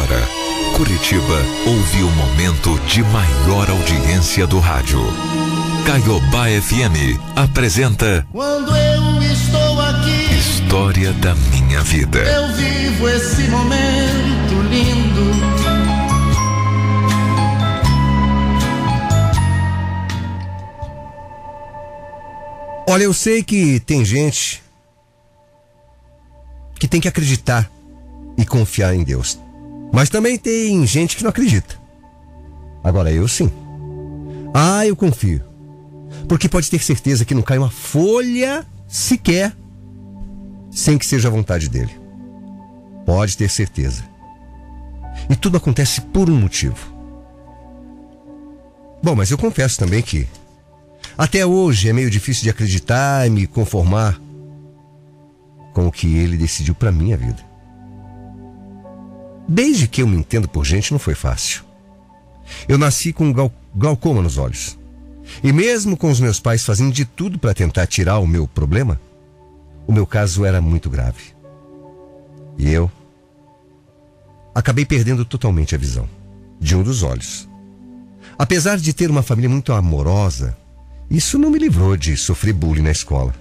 Agora, Curitiba ouve o momento de maior audiência do rádio. Caiobá FM apresenta Quando eu estou aqui, História da Minha Vida. eu vivo esse momento lindo. Olha, eu sei que tem gente que tem que acreditar e confiar em Deus. Mas também tem gente que não acredita. Agora eu sim. Ah, eu confio. Porque pode ter certeza que não cai uma folha sequer sem que seja a vontade dele. Pode ter certeza. E tudo acontece por um motivo. Bom, mas eu confesso também que até hoje é meio difícil de acreditar e me conformar com o que ele decidiu para minha vida. Desde que eu me entendo por gente, não foi fácil. Eu nasci com glau glaucoma nos olhos. E mesmo com os meus pais fazendo de tudo para tentar tirar o meu problema, o meu caso era muito grave. E eu acabei perdendo totalmente a visão de um dos olhos. Apesar de ter uma família muito amorosa, isso não me livrou de sofrer bullying na escola.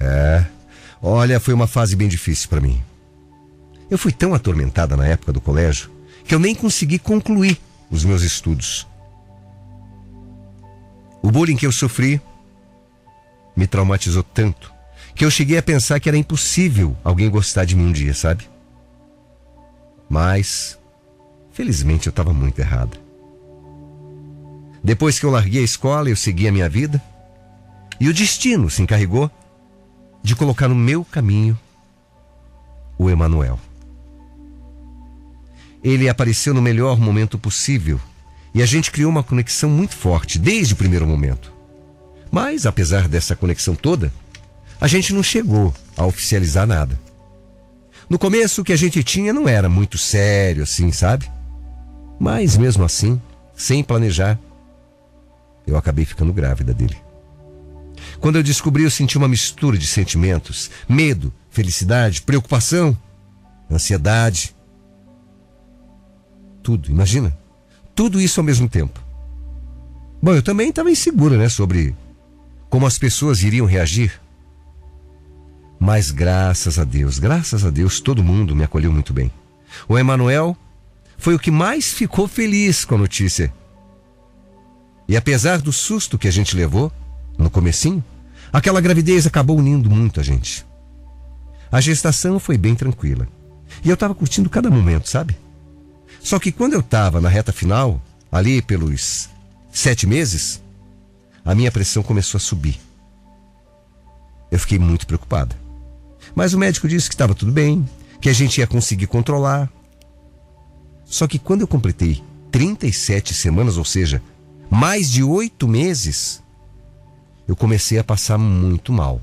É, olha, foi uma fase bem difícil para mim. Eu fui tão atormentada na época do colégio que eu nem consegui concluir os meus estudos. O bullying que eu sofri me traumatizou tanto que eu cheguei a pensar que era impossível alguém gostar de mim um dia, sabe? Mas, felizmente, eu estava muito errada. Depois que eu larguei a escola, eu segui a minha vida e o destino se encarregou de colocar no meu caminho o Emanuel. Ele apareceu no melhor momento possível e a gente criou uma conexão muito forte desde o primeiro momento. Mas, apesar dessa conexão toda, a gente não chegou a oficializar nada. No começo, o que a gente tinha não era muito sério assim, sabe? Mas mesmo assim, sem planejar, eu acabei ficando grávida dele. Quando eu descobri, eu senti uma mistura de sentimentos: medo, felicidade, preocupação, ansiedade. Tudo, imagina? Tudo isso ao mesmo tempo. Bom, eu também estava insegura, né, sobre como as pessoas iriam reagir. Mas graças a Deus, graças a Deus, todo mundo me acolheu muito bem. O Emanuel foi o que mais ficou feliz com a notícia. E apesar do susto que a gente levou no comecinho, aquela gravidez acabou unindo muito a gente. A gestação foi bem tranquila. E eu estava curtindo cada momento, sabe? Só que quando eu estava na reta final, ali pelos sete meses, a minha pressão começou a subir. Eu fiquei muito preocupada. Mas o médico disse que estava tudo bem, que a gente ia conseguir controlar. Só que quando eu completei 37 semanas, ou seja, mais de oito meses, eu comecei a passar muito mal.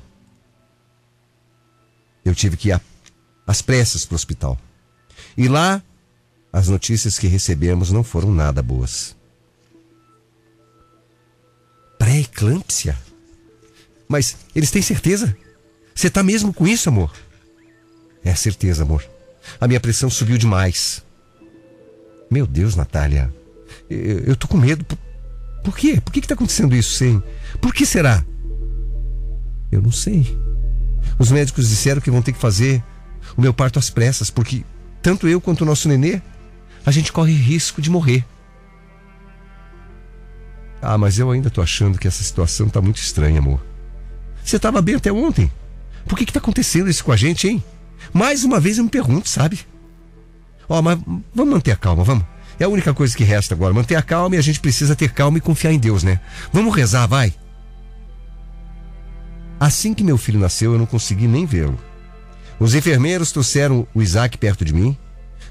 Eu tive que ir às pressas para o hospital. E lá, as notícias que recebemos não foram nada boas. Pré-eclâmpsia? Mas eles têm certeza? Você tá mesmo com isso, amor? É certeza, amor. A minha pressão subiu demais. Meu Deus, Natália. Eu, eu tô com medo. Por, por quê? Por que, que tá acontecendo isso, sem? Por que será? Eu não sei. Os médicos disseram que vão ter que fazer o meu parto às pressas, porque tanto eu quanto o nosso nenê, a gente corre risco de morrer. Ah, mas eu ainda tô achando que essa situação tá muito estranha, amor. Você tava bem até ontem. Por que que tá acontecendo isso com a gente, hein? Mais uma vez eu me pergunto, sabe? Ó, mas vamos manter a calma, vamos. É a única coisa que resta agora, manter a calma e a gente precisa ter calma e confiar em Deus, né? Vamos rezar, vai. Assim que meu filho nasceu, eu não consegui nem vê-lo. Os enfermeiros trouxeram o Isaac perto de mim,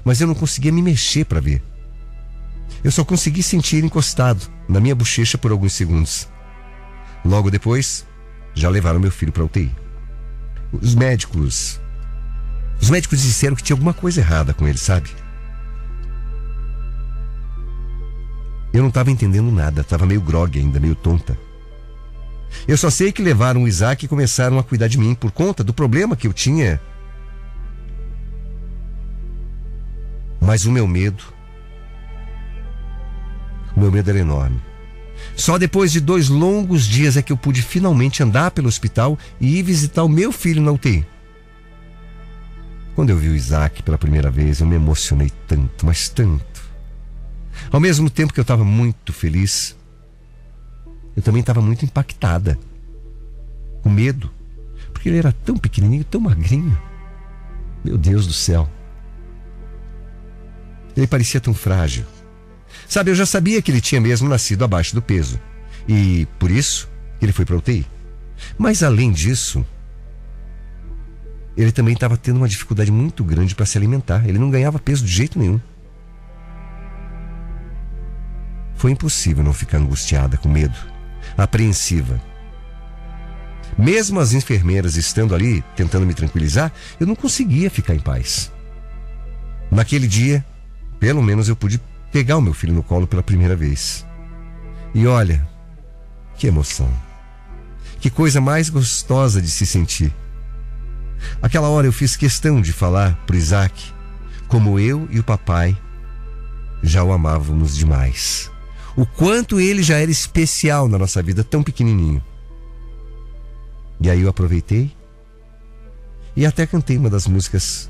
mas eu não conseguia me mexer para ver. Eu só consegui sentir ele encostado na minha bochecha por alguns segundos. Logo depois, já levaram meu filho para UTI. Os médicos. Os médicos disseram que tinha alguma coisa errada com ele, sabe? Eu não estava entendendo nada, estava meio grogue ainda, meio tonta. Eu só sei que levaram o Isaac e começaram a cuidar de mim por conta do problema que eu tinha. Mas o meu medo, o meu medo era enorme. Só depois de dois longos dias é que eu pude finalmente andar pelo hospital e ir visitar o meu filho na UTI. Quando eu vi o Isaac pela primeira vez, eu me emocionei tanto, mas tanto. Ao mesmo tempo que eu estava muito feliz, eu também estava muito impactada, com medo, porque ele era tão pequenininho, tão magrinho. Meu Deus do céu. Ele parecia tão frágil. Sabe, eu já sabia que ele tinha mesmo nascido abaixo do peso. E por isso ele foi para UTI. Mas além disso, ele também estava tendo uma dificuldade muito grande para se alimentar. Ele não ganhava peso de jeito nenhum. Foi impossível não ficar angustiada, com medo, apreensiva. Mesmo as enfermeiras estando ali tentando me tranquilizar, eu não conseguia ficar em paz. Naquele dia, pelo menos eu pude pegar o meu filho no colo pela primeira vez. E olha, que emoção. Que coisa mais gostosa de se sentir. Aquela hora eu fiz questão de falar para Isaac como eu e o papai já o amávamos demais. O quanto ele já era especial na nossa vida, tão pequenininho. E aí eu aproveitei e até cantei uma das músicas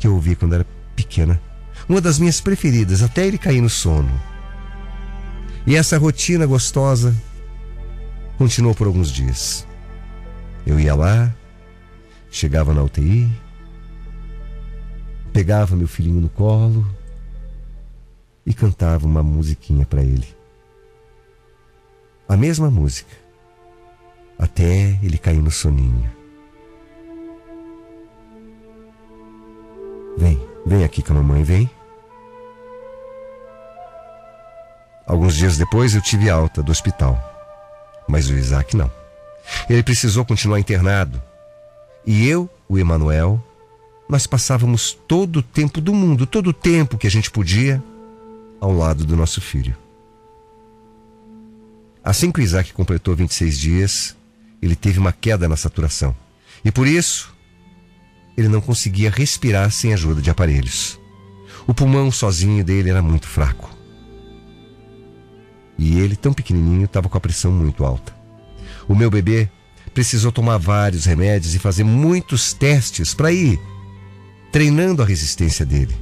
que eu ouvi quando era pequena. Uma das minhas preferidas, até ele cair no sono. E essa rotina gostosa continuou por alguns dias. Eu ia lá, chegava na UTI, pegava meu filhinho no colo e cantava uma musiquinha para ele. A mesma música, até ele cair no soninho. Vem, vem aqui com a mamãe, vem. Alguns dias depois eu tive alta do hospital, mas o Isaac não. Ele precisou continuar internado e eu, o Emanuel, nós passávamos todo o tempo do mundo, todo o tempo que a gente podia, ao lado do nosso filho. Assim que o Isaac completou 26 dias, ele teve uma queda na saturação. E por isso, ele não conseguia respirar sem ajuda de aparelhos. O pulmão sozinho dele era muito fraco. E ele, tão pequenininho, estava com a pressão muito alta. O meu bebê precisou tomar vários remédios e fazer muitos testes para ir treinando a resistência dele,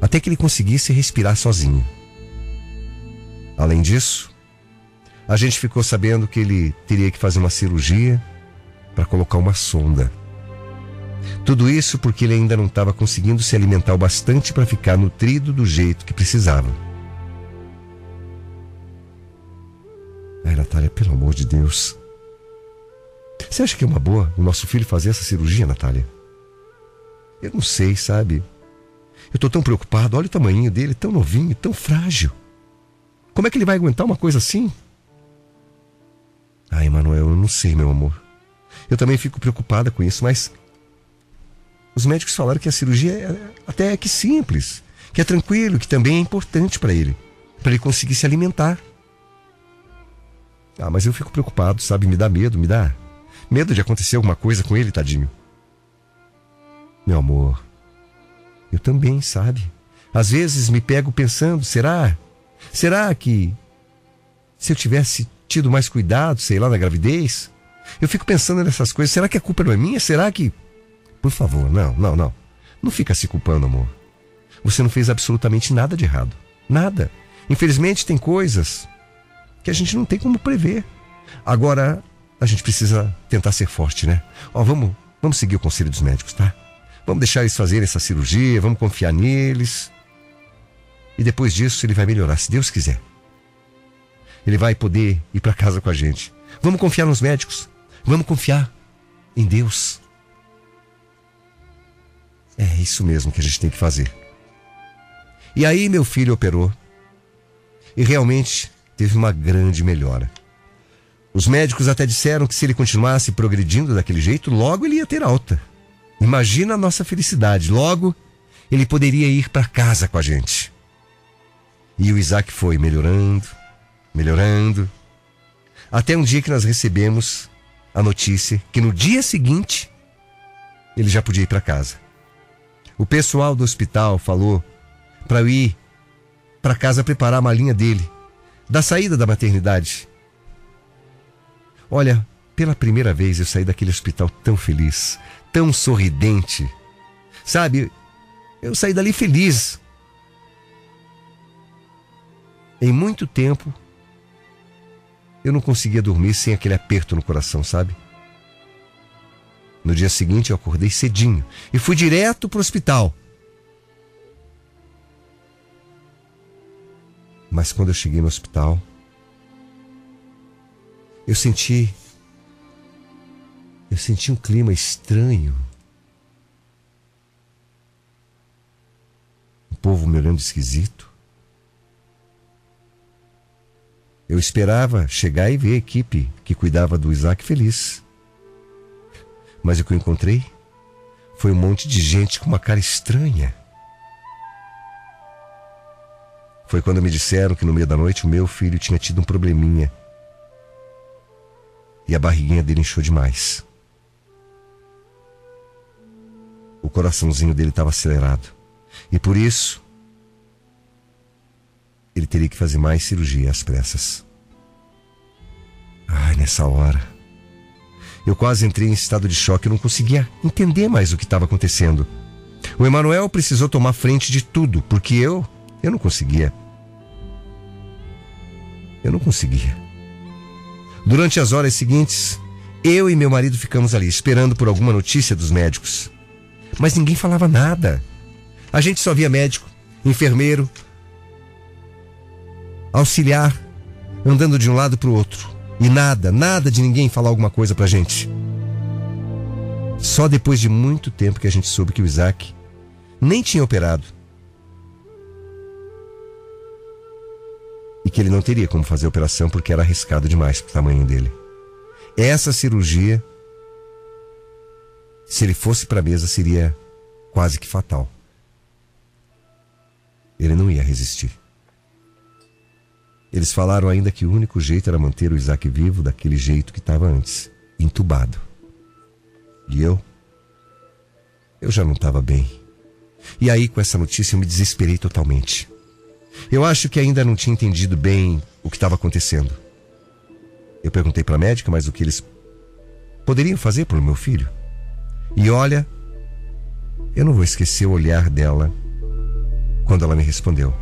até que ele conseguisse respirar sozinho. Além disso, a gente ficou sabendo que ele teria que fazer uma cirurgia para colocar uma sonda. Tudo isso porque ele ainda não estava conseguindo se alimentar o bastante para ficar nutrido do jeito que precisava. Ai, Natália, pelo amor de Deus. Você acha que é uma boa o nosso filho fazer essa cirurgia, Natália? Eu não sei, sabe? Eu tô tão preocupado. Olha o tamanho dele, tão novinho, tão frágil. Como é que ele vai aguentar uma coisa assim? Ai, Manuel, eu não sei, meu amor. Eu também fico preocupada com isso, mas os médicos falaram que a cirurgia é até que simples, que é tranquilo, que também é importante para ele, para ele conseguir se alimentar. Ah, mas eu fico preocupado, sabe? Me dá medo, me dá Medo de acontecer alguma coisa com ele, tadinho. Meu amor, eu também, sabe? Às vezes me pego pensando, será? Será que se eu tivesse tido mais cuidado, sei lá, na gravidez? Eu fico pensando nessas coisas. Será que a culpa não é minha? Será que. Por favor, não, não, não. Não fica se culpando, amor. Você não fez absolutamente nada de errado. Nada. Infelizmente, tem coisas que a gente não tem como prever. Agora, a gente precisa tentar ser forte, né? Ó, vamos, vamos seguir o conselho dos médicos, tá? Vamos deixar eles fazerem essa cirurgia, vamos confiar neles. E depois disso ele vai melhorar, se Deus quiser. Ele vai poder ir para casa com a gente. Vamos confiar nos médicos. Vamos confiar em Deus. É isso mesmo que a gente tem que fazer. E aí meu filho operou. E realmente teve uma grande melhora. Os médicos até disseram que se ele continuasse progredindo daquele jeito, logo ele ia ter alta. Imagina a nossa felicidade. Logo, ele poderia ir para casa com a gente. E o Isaac foi melhorando, melhorando, até um dia que nós recebemos a notícia que no dia seguinte ele já podia ir para casa. O pessoal do hospital falou para eu ir para casa preparar a malinha dele, da saída da maternidade. Olha, pela primeira vez eu saí daquele hospital tão feliz, tão sorridente. Sabe, eu saí dali feliz. Em muito tempo, eu não conseguia dormir sem aquele aperto no coração, sabe? No dia seguinte eu acordei cedinho e fui direto para o hospital. Mas quando eu cheguei no hospital, eu senti. Eu senti um clima estranho. O povo me olhando esquisito. Eu esperava chegar e ver a equipe que cuidava do Isaac feliz. Mas o que eu encontrei foi um monte de gente com uma cara estranha. Foi quando me disseram que no meio da noite o meu filho tinha tido um probleminha. E a barriguinha dele inchou demais. O coraçãozinho dele estava acelerado. E por isso, ele teria que fazer mais cirurgia às pressas. Ai, nessa hora. Eu quase entrei em estado de choque, eu não conseguia entender mais o que estava acontecendo. O Emanuel precisou tomar frente de tudo, porque eu, eu não conseguia. Eu não conseguia. Durante as horas seguintes, eu e meu marido ficamos ali esperando por alguma notícia dos médicos. Mas ninguém falava nada. A gente só via médico, enfermeiro, auxiliar, andando de um lado para o outro. E nada, nada de ninguém falar alguma coisa pra gente. Só depois de muito tempo que a gente soube que o Isaac nem tinha operado. E que ele não teria como fazer a operação porque era arriscado demais pro tamanho dele. Essa cirurgia, se ele fosse para a mesa, seria quase que fatal. Ele não ia resistir. Eles falaram ainda que o único jeito era manter o Isaac vivo daquele jeito que estava antes, entubado. E eu? Eu já não estava bem. E aí, com essa notícia, eu me desesperei totalmente. Eu acho que ainda não tinha entendido bem o que estava acontecendo. Eu perguntei para a médica, mas o que eles poderiam fazer pelo meu filho? E olha, eu não vou esquecer o olhar dela quando ela me respondeu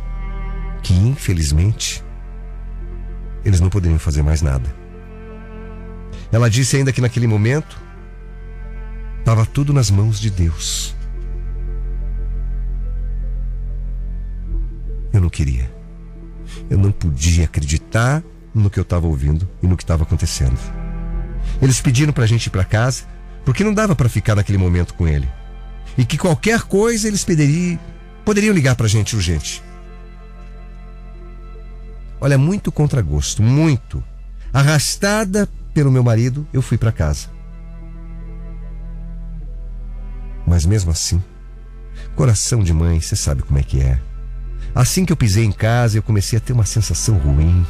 que, infelizmente, eles não poderiam fazer mais nada. Ela disse ainda que naquele momento estava tudo nas mãos de Deus. Eu não queria. Eu não podia acreditar no que eu estava ouvindo e no que estava acontecendo. Eles pediram para a gente ir para casa porque não dava para ficar naquele momento com ele. E que qualquer coisa eles poderiam, poderiam ligar para a gente urgente. Olha, muito contragosto, muito. Arrastada pelo meu marido, eu fui para casa. Mas mesmo assim, coração de mãe, você sabe como é que é. Assim que eu pisei em casa, eu comecei a ter uma sensação ruim.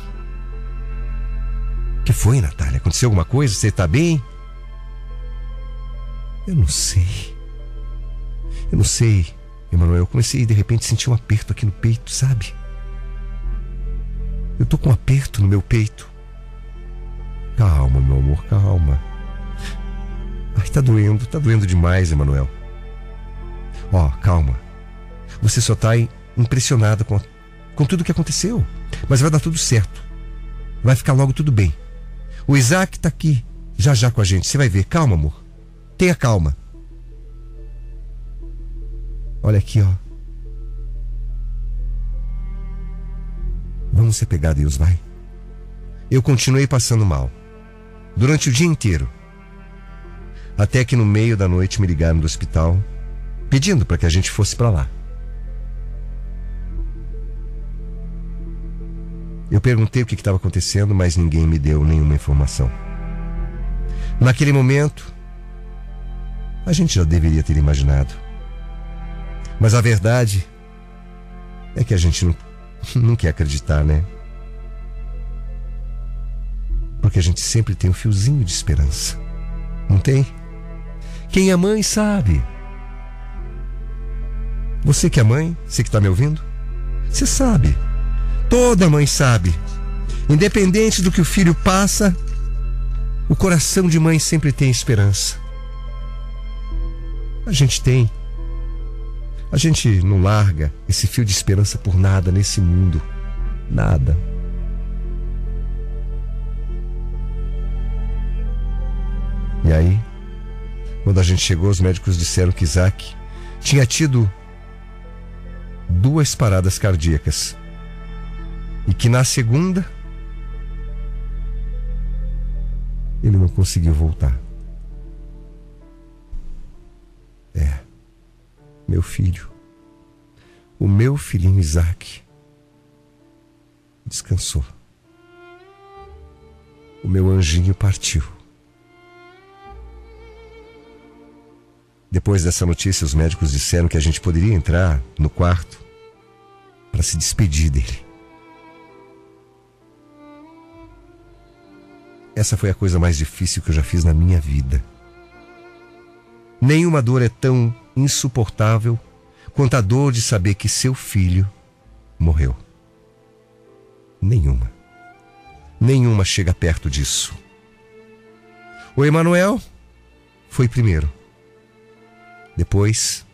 O que foi, Natália? Aconteceu alguma coisa? Você está bem? Eu não sei. Eu não sei, Emanuel. Eu comecei de repente a sentir um aperto aqui no peito, sabe? Eu tô com um aperto no meu peito. Calma, meu amor, calma. Ai, tá doendo, tá doendo demais, Emanuel. Ó, calma. Você só tá impressionada com, com tudo que aconteceu. Mas vai dar tudo certo. Vai ficar logo tudo bem. O Isaac tá aqui, já já com a gente. Você vai ver. Calma, amor. Tenha calma. Olha aqui, ó. Vamos se pegar a Deus, vai. Eu continuei passando mal. Durante o dia inteiro. Até que no meio da noite me ligaram do hospital, pedindo para que a gente fosse para lá. Eu perguntei o que estava acontecendo, mas ninguém me deu nenhuma informação. Naquele momento, a gente já deveria ter imaginado. Mas a verdade é que a gente não não quer acreditar, né? Porque a gente sempre tem um fiozinho de esperança. Não tem? Quem é mãe sabe. Você que é mãe, você que está me ouvindo, Você sabe. Toda mãe sabe. Independente do que o filho passa, o coração de mãe sempre tem esperança. A gente tem. A gente não larga esse fio de esperança por nada nesse mundo. Nada. E aí, quando a gente chegou, os médicos disseram que Isaac tinha tido duas paradas cardíacas e que na segunda ele não conseguiu voltar. É, meu filho, o meu filhinho Isaac, descansou. O meu anjinho partiu. Depois dessa notícia, os médicos disseram que a gente poderia entrar no quarto para se despedir dele. Essa foi a coisa mais difícil que eu já fiz na minha vida. Nenhuma dor é tão insuportável quanto a dor de saber que seu filho morreu. Nenhuma. Nenhuma chega perto disso. O Emanuel foi primeiro. Depois,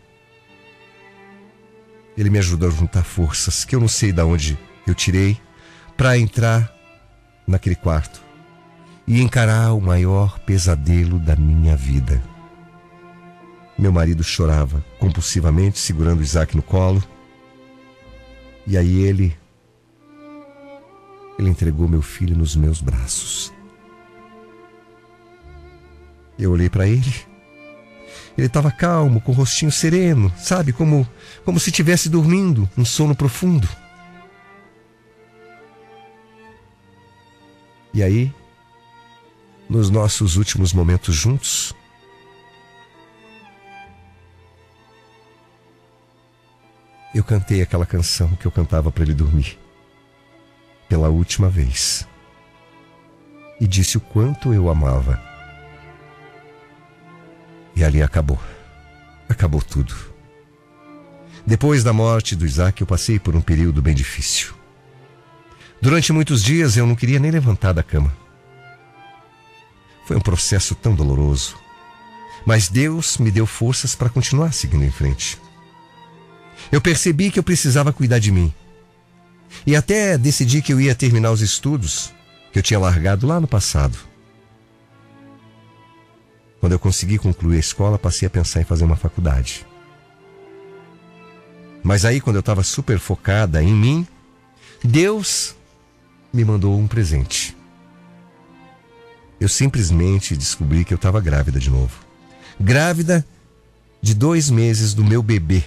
ele me ajudou a juntar forças que eu não sei de onde eu tirei para entrar naquele quarto e encarar o maior pesadelo da minha vida. Meu marido chorava compulsivamente, segurando Isaac no colo. E aí ele. Ele entregou meu filho nos meus braços. Eu olhei para ele. Ele estava calmo, com o rostinho sereno, sabe? Como, como se estivesse dormindo, um sono profundo. E aí nos nossos últimos momentos juntos? Eu cantei aquela canção que eu cantava para ele dormir, pela última vez, e disse o quanto eu amava. E ali acabou. Acabou tudo. Depois da morte do Isaac, eu passei por um período bem difícil. Durante muitos dias eu não queria nem levantar da cama. Foi um processo tão doloroso. Mas Deus me deu forças para continuar seguindo em frente. Eu percebi que eu precisava cuidar de mim. E até decidi que eu ia terminar os estudos que eu tinha largado lá no passado. Quando eu consegui concluir a escola, passei a pensar em fazer uma faculdade. Mas aí, quando eu estava super focada em mim, Deus me mandou um presente eu simplesmente descobri que eu estava grávida de novo. Grávida de dois meses do meu bebê.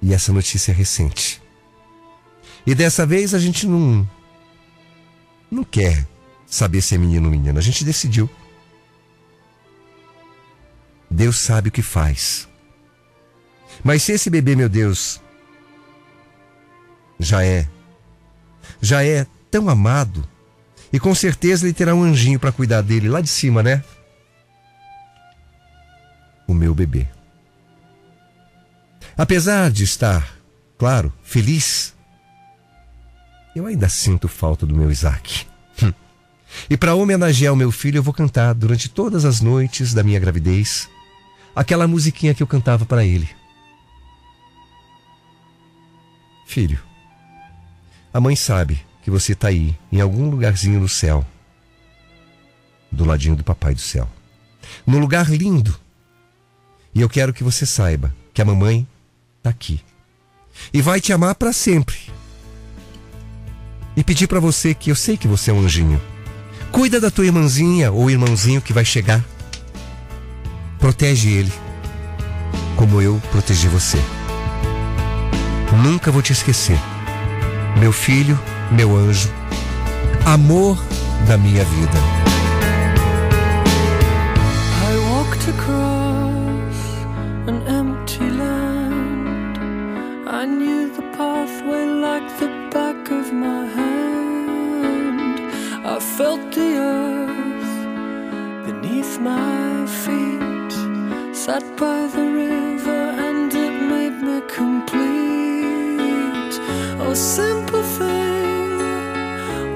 E essa notícia é recente. E dessa vez a gente não. Não quer saber se é menino ou menina. A gente decidiu. Deus sabe o que faz. Mas se esse bebê, meu Deus, já é já é tão amado. E com certeza ele terá um anjinho para cuidar dele lá de cima, né? O meu bebê. Apesar de estar, claro, feliz, eu ainda sinto falta do meu Isaac. Hum. E para homenagear o meu filho, eu vou cantar durante todas as noites da minha gravidez aquela musiquinha que eu cantava para ele. Filho, a mãe sabe que você está aí, em algum lugarzinho no céu, do ladinho do Papai do Céu. Num lugar lindo. E eu quero que você saiba que a mamãe está aqui. E vai te amar para sempre. E pedir para você que eu sei que você é um anjinho. Cuida da tua irmãzinha ou irmãozinho que vai chegar. Protege ele, como eu protegi você. Nunca vou te esquecer meu filho, meu anjo, amor da minha vida. I walked across an empty land. I knew the pathway like the back of my hand. I felt the earth beneath my feet, sat by the river simple thing.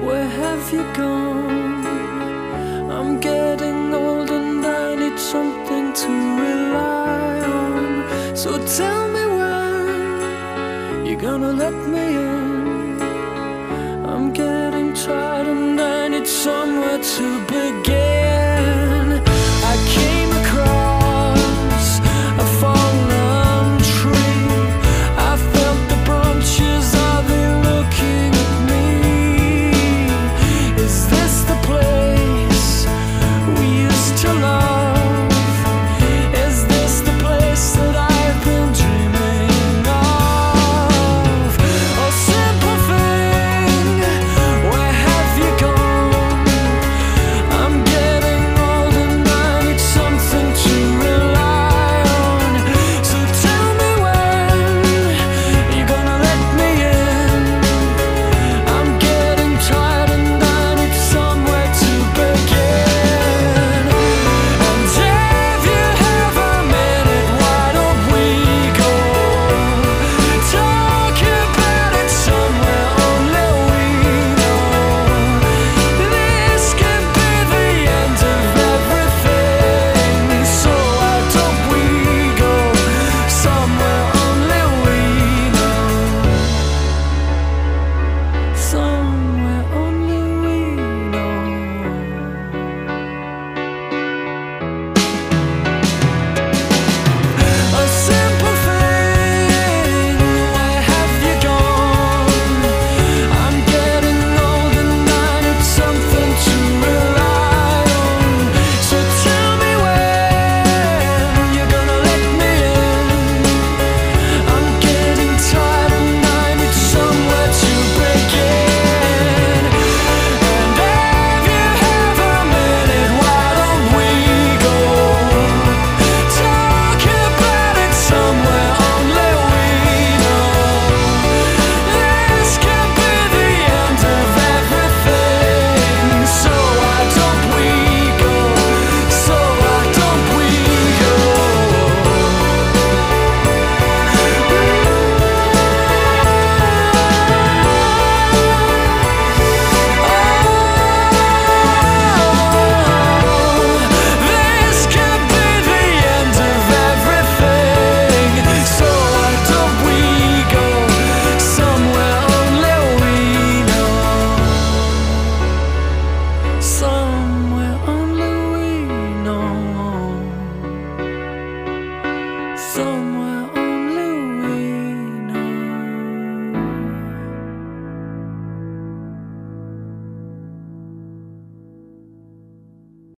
Where have you gone? I'm getting old and I need something to rely on. So tell me when you're gonna let me in. I'm getting tired and I need somewhere to be.